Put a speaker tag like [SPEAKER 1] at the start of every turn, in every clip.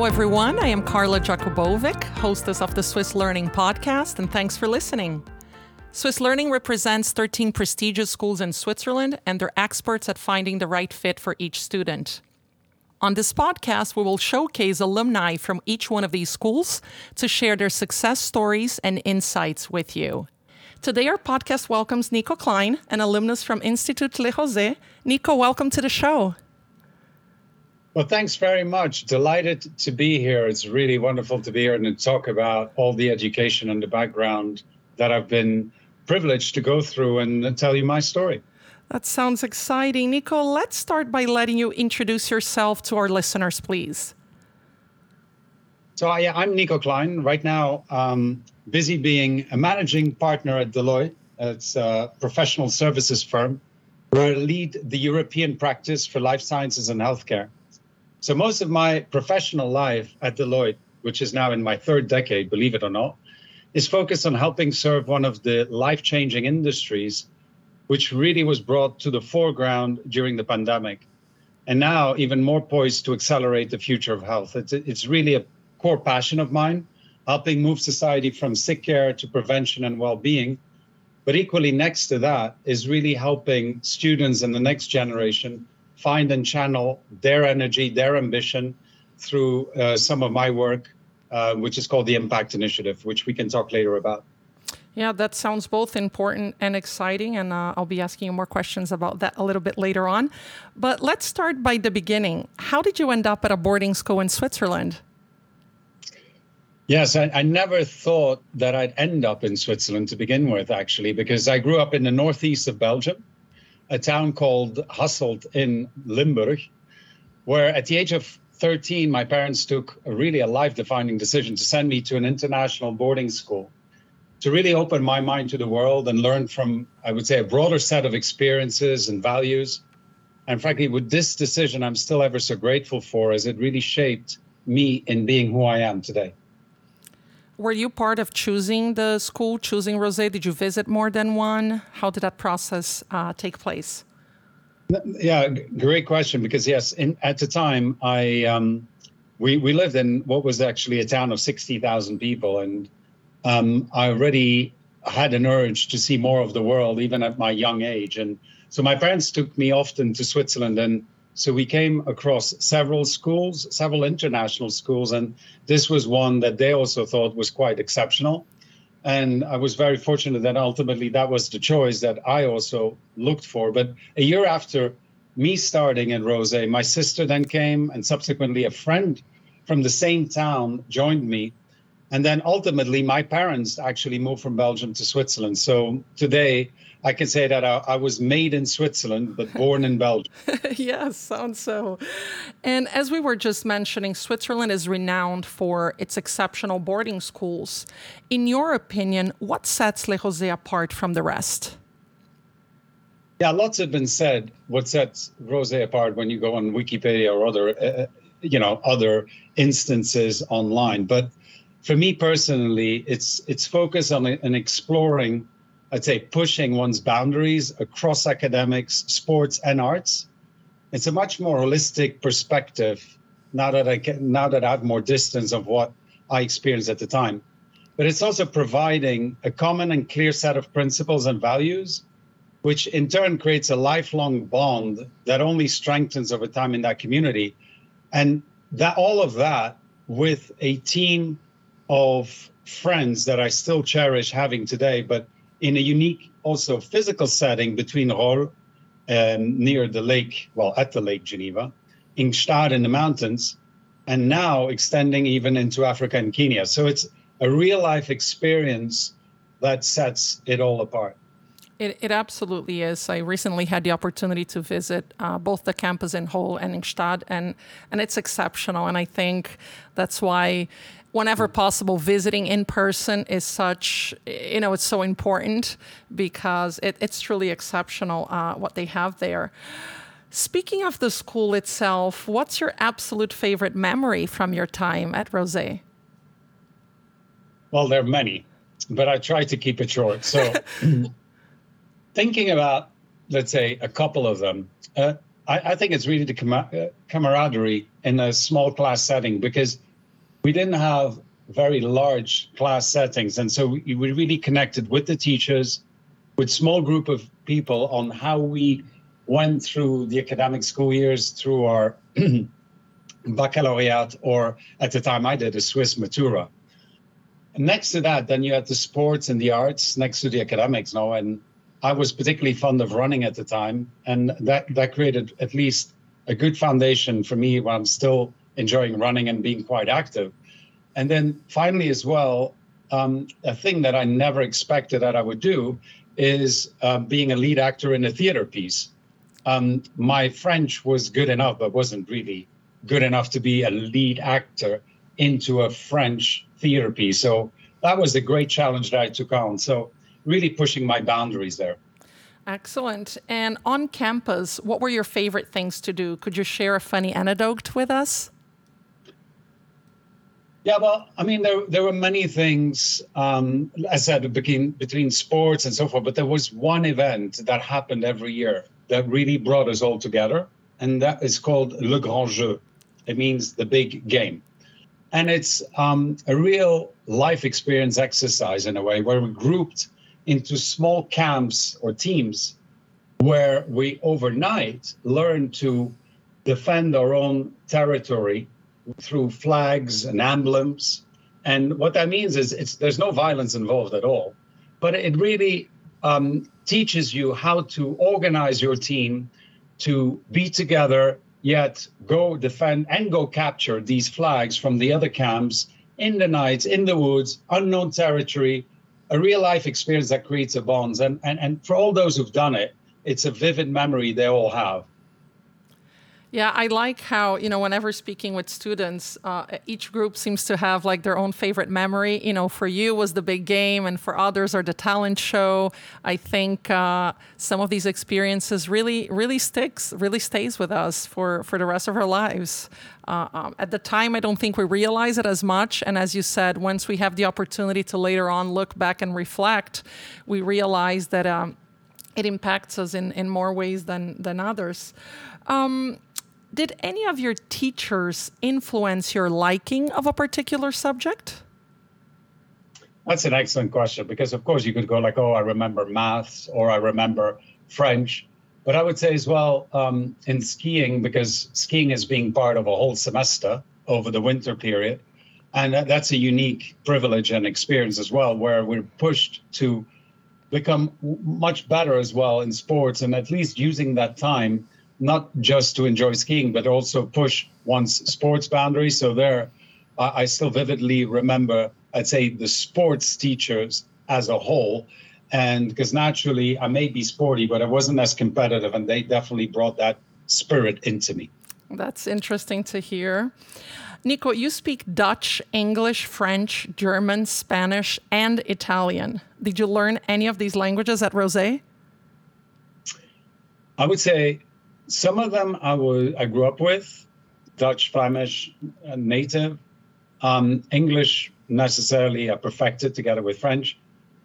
[SPEAKER 1] Hello, everyone. I am Carla Jakubovic, hostess of the Swiss Learning Podcast, and thanks for listening. Swiss Learning represents 13 prestigious schools in Switzerland, and they're experts at finding the right fit for each student. On this podcast, we will showcase alumni from each one of these schools to share their success stories and insights with you. Today, our podcast welcomes Nico Kleyn, an alumnus from Institut Le Rosey. Nico, welcome to the show.
[SPEAKER 2] Well, thanks very much. Delighted to be here. It's really wonderful to be here and to talk about all the education and the background that I've been privileged to go through and tell you my story.
[SPEAKER 1] That sounds exciting. Nico, let's start by letting you introduce yourself to our listeners, please.
[SPEAKER 2] So, yeah, I'm Nico Kleyn. Right now, um, busy being a managing partner at Deloitte. It's a professional services firm where I lead the European practice for life sciences and healthcare. So most of my professional life at Deloitte, which is now in my third decade, believe it or not, is focused on helping serve one of the life-changing industries, which really was brought to the foreground during the pandemic, and now even more poised to accelerate the future of health. It's, it's really a core passion of mine, helping move society from sick care to prevention and well-being. But equally next to that is really helping students and the next generation find and channel their energy, their ambition through uh, some of my work, uh, which is called the Impact Initiative, which we can talk later about.
[SPEAKER 1] Yeah, that sounds both important and exciting, and uh, I'll be asking you more questions about that a little bit later on. But let's start by the beginning. How did you end up at a boarding school in Switzerland?
[SPEAKER 2] Yes, I, I, never thought that I'd end up in Switzerland to begin with, actually, because I grew up in the northeast of Belgium a town called Hasselt in Limburg, where at the age of 13, my parents took a really a life defining decision to send me to an international boarding school to really open my mind to the world and learn from, I would say, a broader set of experiences and values. And frankly, with this decision, I'm still ever so grateful for as it really shaped me in being who I am today.
[SPEAKER 1] Were you part of choosing the school, choosing Rose? Did you visit more than one? How did that process uh, take place?
[SPEAKER 2] Yeah, great question. Because yes, in, at the time, I um, we we lived in what was actually a town of sixty thousand people, and um, I already had an urge to see more of the world, even at my young age. And so my parents took me often to Switzerland, and so we came across several schools, several international schools, and this was one that they also thought was quite exceptional. And I was very fortunate that ultimately that was the choice that I also looked for. But a year after me starting in Rose, my sister then came, and subsequently a friend from the same town joined me. And then ultimately, my parents actually moved from Belgium to Switzerland. So today, I can say that I, I, was made in Switzerland, but born in Belgium.
[SPEAKER 1] yes, sounds so. And as we were just mentioning, Switzerland is renowned for its exceptional boarding schools. In your opinion, what sets Le Rosey apart from the rest?
[SPEAKER 2] Yeah, lots have been said. What sets Rose apart when you go on Wikipedia or other, uh, uh you know, other instances online. But for me personally, it's it's focused on, on exploring I'd say pushing one's boundaries across academics, sports, and arts. It's a much more holistic perspective now that I can, now that I have more distance of what I experienced at the time. But it's also providing a common and clear set of principles and values, which in turn creates a lifelong bond that only strengthens over time in that community. And that all of that with a team of friends that I still cherish having today, but in a unique also physical setting between Rolle um, near the lake, well, at the Lake Geneva, in in the mountains, and now extending even into Africa and Kenya. So it's a real life experience that sets it all apart.
[SPEAKER 1] It, it absolutely is. I recently had the opportunity to visit uh, both the campus in Rolle and in and, and it's exceptional. And I think that's why whenever possible, visiting in person is such, you know, it's so important because it, it's truly exceptional uh, what they have there. Speaking of the school itself, what's your absolute favorite memory from your time at Rose?
[SPEAKER 2] Well, there are many, but I try to keep it short. So, thinking about, let's say, a couple of them, uh, I, I, think it's really the com- uh, camaraderie in a small class setting because we didn't have very large class settings. And so we, we really connected with the teachers, with small group of people on how we went through the academic school years through our baccalaureate, or at the time I did a Swiss Matura. next to that, then you had the sports and the arts next to the academics now. And I was particularly fond of running at the time. And that, that created at least a good foundation for me when I'm still enjoying running and being quite active. And then finally, as well, um, a thing that I never expected that I would do is uh, being a lead actor in a theater piece. Um, my French was good enough, but wasn't really good enough to be a lead actor into a French theater piece. So that was the great challenge that I took on. So really pushing my boundaries there.
[SPEAKER 1] Excellent. And on campus, what were your favorite things to do? Could you share a funny anecdote with us?
[SPEAKER 2] Yeah, well, I mean, there there were many things, um, as I said, between between sports and so forth. But there was one event that happened every year that really brought us all together, and that is called Le Grand Jeu. It means the big game, and it's um, a real life experience exercise in a way where we grouped into small camps or teams where we overnight learn to defend our own territory through flags and emblems. And what that means is there's no violence involved at all, but it really um, teaches you how to organize your team to be together, yet go defend and go capture these flags from the other camps in the night, in the woods, unknown territory, a real life experience that creates a bond. And, and, and for all those who've done it, it's a vivid memory they all have.
[SPEAKER 1] Yeah, I like how, you know, whenever speaking with students, uh, each group seems to have like their own favorite memory. You know, for you was the big game, and for others are the talent show. I think uh, some of these experiences really, really sticks, really stays with us for, for the rest of our lives. Uh, um, at the time, I don't think we realize it as much. And as you said, once we have the opportunity to later on look back and reflect, we realize that um, it impacts us in, in more ways than, than others. Um, did any of your teachers influence your liking of a particular subject?
[SPEAKER 2] That's an excellent question because, of course, you could go like, oh, I remember maths or I remember French. But I would say as well um, in skiing, because skiing is being part of a whole semester over the winter period. And that's a unique privilege and experience as well, where we're pushed to become much better as well in sports and at least using that time not just to enjoy skiing, but also push one's sports boundaries. So there, I, I still vividly remember, I'd say, the sports teachers as a whole. And because naturally, I may be sporty, but I wasn't as competitive, and they definitely brought that spirit into me.
[SPEAKER 1] That's interesting to hear. Nico, you speak Dutch, English, French, German, Spanish, and Italian. Did you learn any of these languages at Rose? I
[SPEAKER 2] would say some of them I was I grew up with, Dutch, Flemish, uh, native, um, English necessarily I perfected together with French.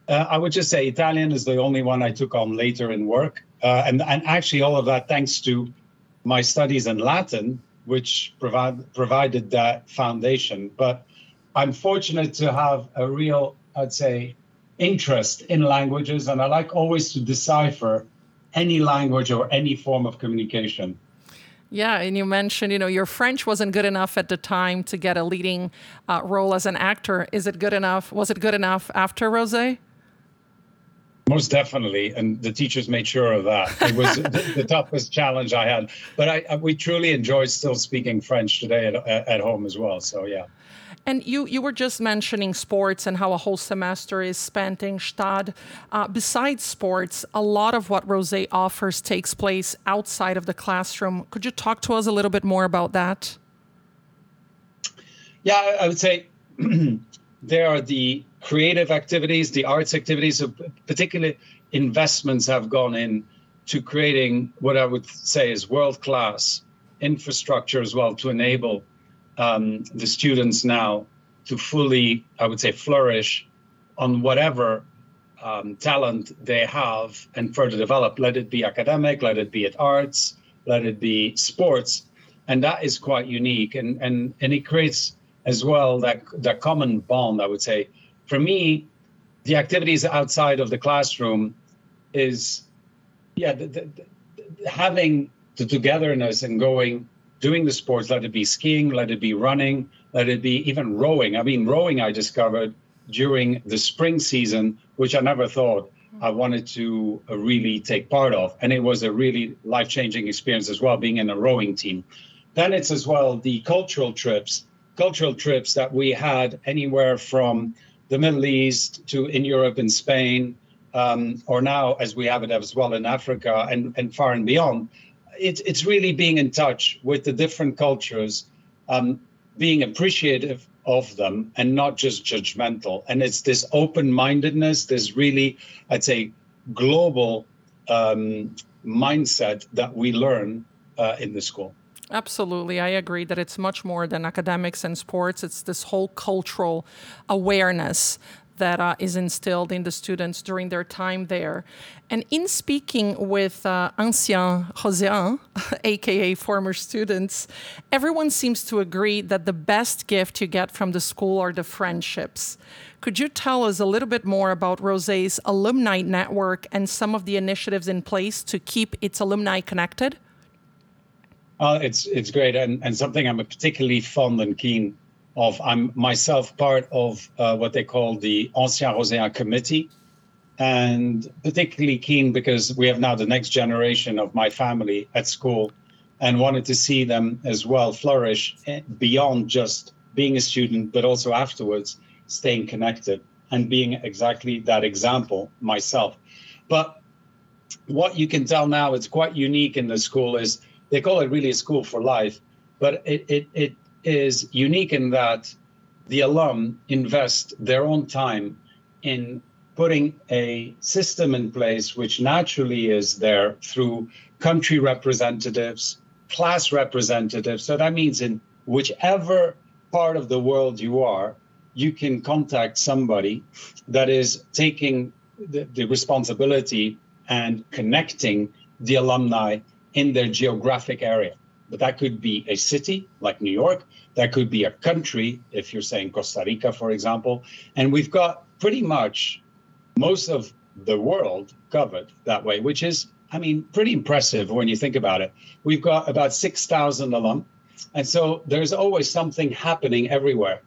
[SPEAKER 2] Uh, I would just say Italian is the only one I took on later in work, uh, and and actually all of that thanks to my studies in Latin, which provide provided that foundation. But I'm fortunate to have a real, I'd say, interest in languages, and I like always to decipher any language or any form of communication.
[SPEAKER 1] Yeah, and you mentioned, you know, your French wasn't good enough at the time to get a leading uh, role as an actor. Is it good enough? Was it good enough after Rose?
[SPEAKER 2] Most definitely, and the teachers made sure of that. It was the, the, toughest challenge I had, but I, I, we truly enjoy still speaking French today at, at home as well. So yeah.
[SPEAKER 1] And you, you were just mentioning sports and how a whole semester is spent in Gstaad. Uh, besides sports, a lot of what Rose offers takes place outside of the classroom. Could you talk to us a little bit more about that?
[SPEAKER 2] Yeah, I would say there are the creative activities, the arts activities, particularly investments have gone in to creating what I would say is world class infrastructure as well to enable um, the students now to fully, I would say, flourish on whatever um, talent they have and further develop. Let it be academic, let it be at arts, let it be sports, and that is quite unique. And and and it creates as well that that common bond. I would say, for me, the activities outside of the classroom is, yeah, the, the, the, having the togetherness and going, doing the sports. Let it be skiing, let it be running, let it be even rowing. I mean, rowing I discovered during the spring season, which I never thought I wanted to uh, really take part of. And it was a really life changing experience as well, being in a rowing team. Then it's as well the cultural trips, cultural trips that we had anywhere from the Middle East to in Europe and Spain, um, or now as we have it as well in Africa and, and far and beyond. It's, it's really being in touch with the different cultures, um, being appreciative of them and not just judgmental. And it's this open mindedness, this really, I'd say, global um, mindset that we learn uh, in the school.
[SPEAKER 1] Absolutely. I agree that it's much more than academics and sports. It's this whole cultural awareness that uh, is instilled in the students during their time there. And in speaking with uh, anciens aka former students, everyone seems to agree that the best gift you get from the school are the friendships. Could you tell us a little bit more about Rosey's alumni network and some of the initiatives in place to keep its alumni connected?
[SPEAKER 2] Uh, it's it's great and, and something I'm particularly fond and keen of I'm myself part of uh, what they call the Ancien Roséen Committee, and particularly keen because we have now the next generation of my family at school, and wanted to see them as well flourish eh, beyond just being a student, but also afterwards staying connected and being exactly that example myself. But what you can tell now, it's quite unique in the school is they call it really a school for life, but it it it is unique in that the alum invest their own time in putting a system in place which naturally is there through country representatives, class representatives. So that means in whichever part of the world you are, you can contact somebody that is taking the, the responsibility and connecting the alumni in their geographic area. But that could be a city like New York. That could be a country, if you're saying Costa Rica, for example. And we've got pretty much most of the world covered that way, which is, I mean, pretty impressive when you think about it. We've got about 6,000 alum. And so there's always something happening everywhere.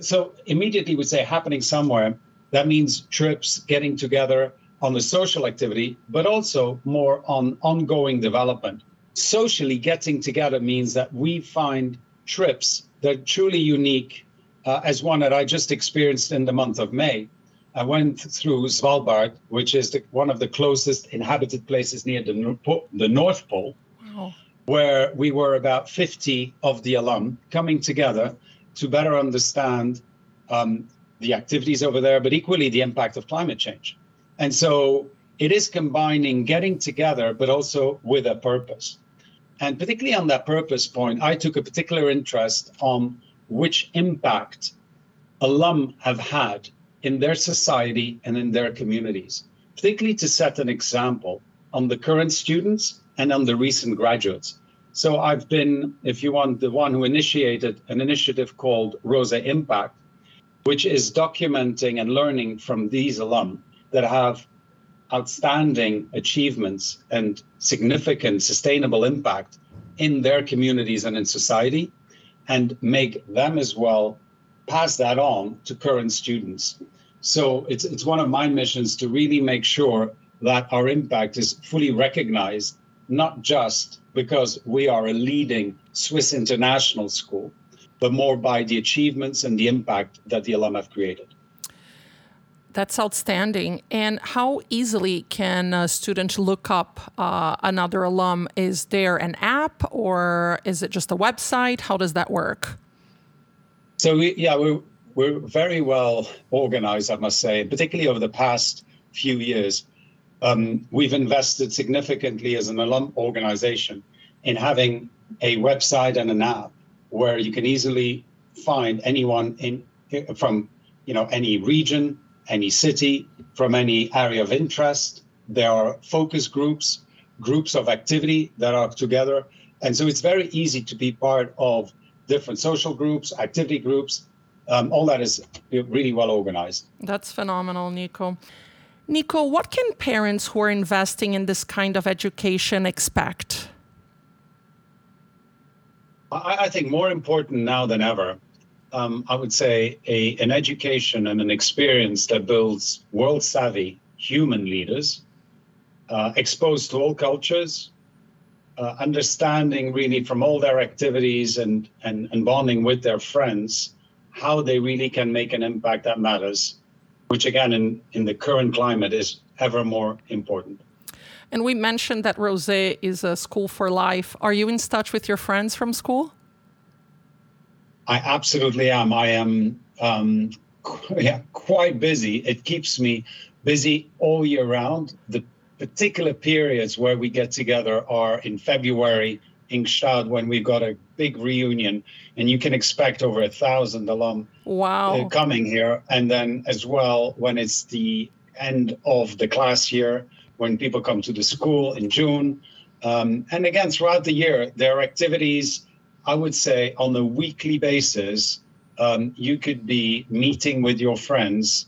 [SPEAKER 2] So immediately we say happening somewhere. That means trips, getting together on the social activity, but also more on ongoing development socially getting together means that we find trips that are truly unique, uh, as one that I just experienced in the month of May. I went through Svalbard, which is the, one of the closest inhabited places near the, the North Pole, wow. where we were about 50 of the alum coming together to better understand um, the activities over there, but equally the impact of climate change. And so it is combining getting together, but also with a purpose. And particularly on that purpose point, I took a particular interest on which impact alum have had in their society and in their communities, particularly to set an example on the current students and on the recent graduates. So I've been, if you want, the one who initiated an initiative called Rosa Impact, which is documenting and learning from these alum that have outstanding achievements and significant sustainable impact in their communities and in society and make them as well pass that on to current students. So it's it's one of my missions to really make sure that our impact is fully recognized, not just because we are a leading Swiss international school, but more by the achievements and the impact that the have created.
[SPEAKER 1] That's outstanding. And how easily can a student look up uh, another alum? Is there an app or is it just a website? How does that work?
[SPEAKER 2] So, we, yeah, we're, we're very well organized, I must say, particularly over the past few years. Um, we've invested significantly as an alum organization in having a website and an app where you can easily find anyone in from you know any region any city, from any area of interest. There are focus groups, groups of activity that are together. And so it's very easy to be part of different social groups, activity groups. Um, all that is really well organized.
[SPEAKER 1] That's phenomenal, Nico. Nico, what can parents who are investing in this kind of education expect?
[SPEAKER 2] I, I think more important now than ever, um, I would say a, an education and an experience that builds world savvy human leaders, uh, exposed to all cultures, uh, understanding really from all their activities and, and, and bonding with their friends how they really can make an impact that matters, which again, in, in the current climate, is ever more important.
[SPEAKER 1] And we mentioned that Rose is a school for life. Are you in touch with your friends from school?
[SPEAKER 2] I absolutely am. I am um, qu- yeah, quite busy. It keeps me busy all year round. The particular periods where we get together are in February in Gstaad when we've got a big reunion, and you can expect over a thousand alum
[SPEAKER 1] wow.
[SPEAKER 2] uh, coming here. And then as well when it's the end of the class year, when people come to the school in June. Um, and again, throughout the year, there are activities, I would say, on a weekly basis. Um, you could be meeting with your friends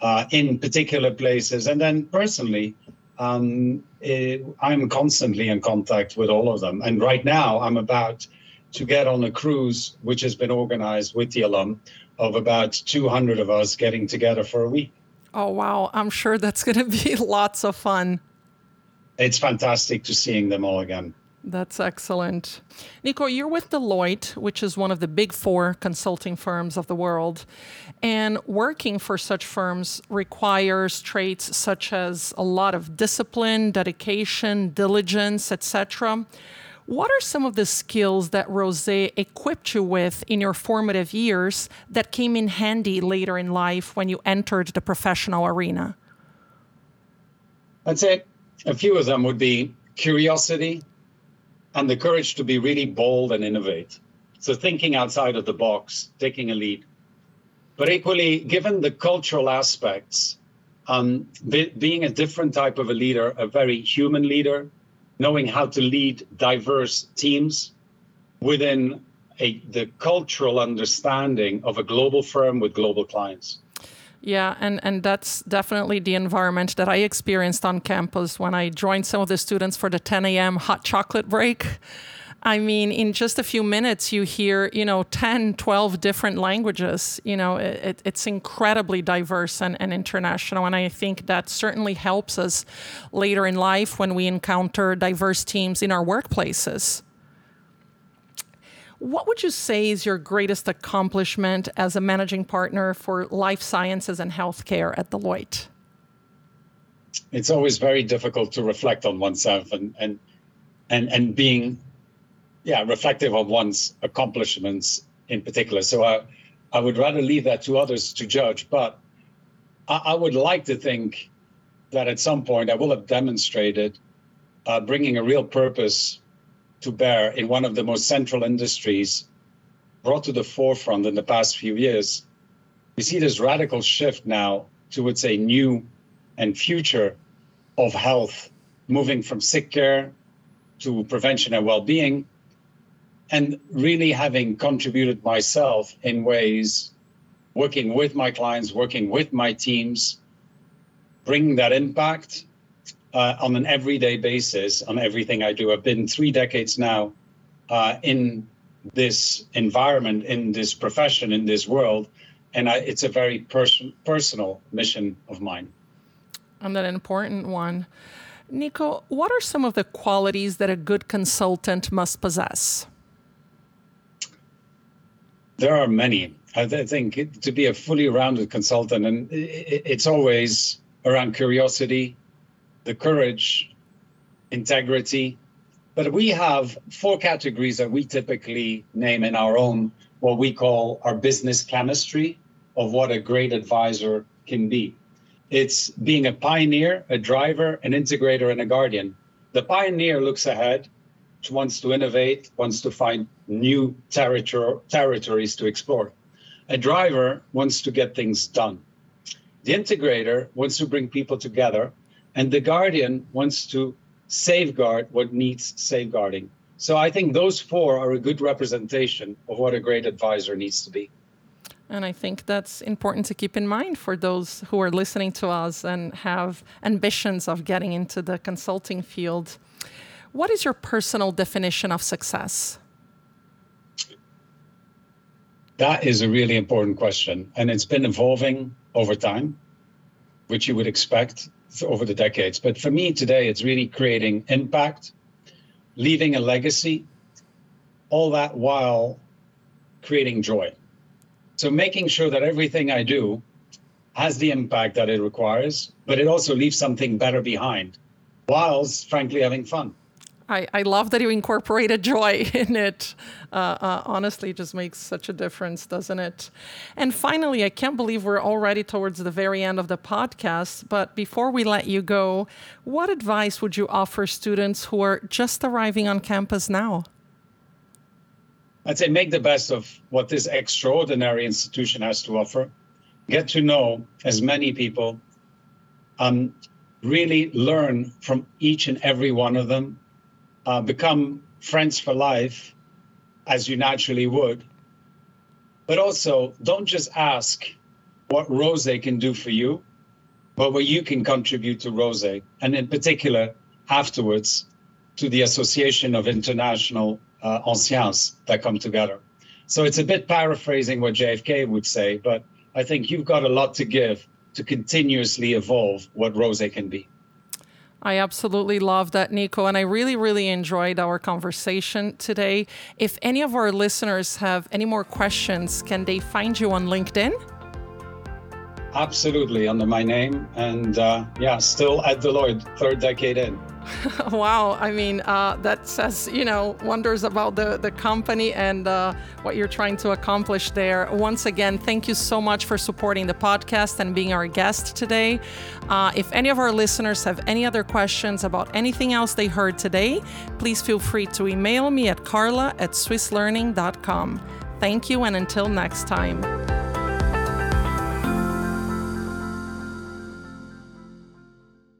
[SPEAKER 2] uh, in particular places. And then personally, um, it, I'm constantly in contact with all of them. And right now, I'm about to get on a cruise, which has been organized with the alum, of about 200 of us getting together for a week.
[SPEAKER 1] Oh, wow. I'm sure that's going to be lots of fun.
[SPEAKER 2] It's fantastic to seeing them all again.
[SPEAKER 1] That's excellent. Nico, you're with Deloitte, which is one of the big four consulting firms of the world. And working for such firms requires traits such as a lot of discipline, dedication, diligence, etc. What are some of the skills that Rose equipped you with in your formative years that came in handy later in life when you entered the professional arena?
[SPEAKER 2] I'd say a few of them would be curiosity and the courage to be really bold and innovate. So thinking outside of the box, taking a lead. But equally, given the cultural aspects, um, be, being a different type of a leader, a very human leader, knowing how to lead diverse teams within a, the cultural understanding of a global firm with global clients.
[SPEAKER 1] Yeah, and, and that's definitely the environment that I experienced on campus when I joined some of the students for the 10 a.m. hot chocolate break. I mean, in just a few minutes, you hear, you know, 10, 12 different languages. You know, it, it's incredibly diverse and, and international. And I think that certainly helps us later in life when we encounter diverse teams in our workplaces. What would you say is your greatest accomplishment as a managing partner for life sciences and healthcare at Deloitte?
[SPEAKER 2] It's always very difficult to reflect on oneself and and and and being yeah reflective of one's accomplishments in particular. So I I would rather leave that to others to judge. But I, I would like to think that at some point I will have demonstrated uh, bringing a real purpose to bear in one of the most central industries brought to the forefront in the past few years. We see this radical shift now towards a new and future of health, moving from sick care to prevention and well being, and really having contributed myself in ways working with my clients, working with my teams, bringing that impact uh, on an everyday basis on everything I do. I've been three decades now uh, in this environment, in this profession, in this world, and I, it's a very pers- personal mission of mine.
[SPEAKER 1] And an important one. Nico, what are some of the qualities that a good consultant must possess?
[SPEAKER 2] There are many. I think to be a fully rounded consultant, and it's always around curiosity, the courage, integrity. But we have four categories that we typically name in our own, what we call our business chemistry of what a great advisor can be. It's being a pioneer, a driver, an integrator, and a guardian. The pioneer looks ahead, wants to innovate, wants to find new territor- territories to explore. A driver wants to get things done. The integrator wants to bring people together and the guardian wants to safeguard what needs safeguarding. So I think those four are a good representation of what a great advisor needs to be.
[SPEAKER 1] And I think that's important to keep in mind for those who are listening to us and have ambitions of getting into the consulting field. What is your personal definition of success?
[SPEAKER 2] That is a really important question. And it's been evolving over time, which you would expect over the decades. But for me today, it's really creating impact leaving a legacy, all that while creating joy. So making sure that everything I do has the impact that it requires, but it also leaves something better behind, whilst frankly having fun.
[SPEAKER 1] I, I love that you incorporated joy in it. Uh, uh, honestly, it just makes such a difference, doesn't it? And finally, I can't believe we're already towards the very end of the podcast. But before we let you go, what advice would you offer students who are just arriving on campus now?
[SPEAKER 2] I'd say make the best of what this extraordinary institution has to offer. Get to know as many people. Um, really learn from each and every one of them uh, become friends for life as you naturally would. But also, don't just ask what Rose can do for you, but what you can contribute to Rose, and in particular, afterwards, to the Association of International uh, Anciens that come together. So it's a bit paraphrasing what JFK would say, but I think you've got a lot to give to continuously evolve what Rose can be.
[SPEAKER 1] I absolutely love that, Nico. And I really, really enjoyed our conversation today. If any of our listeners have any more questions, can they find you on LinkedIn?
[SPEAKER 2] Absolutely, under my name. And uh, yeah, still at Deloitte, third decade in.
[SPEAKER 1] wow. I mean, uh, that says, you know, wonders about the, the company and uh, what you're trying to accomplish there. Once again, thank you so much for supporting the podcast and being our guest today. Uh, if any of our listeners have any other questions about anything else they heard today, please feel free to email me at carla at swisslearning.com. Thank you, and until next time.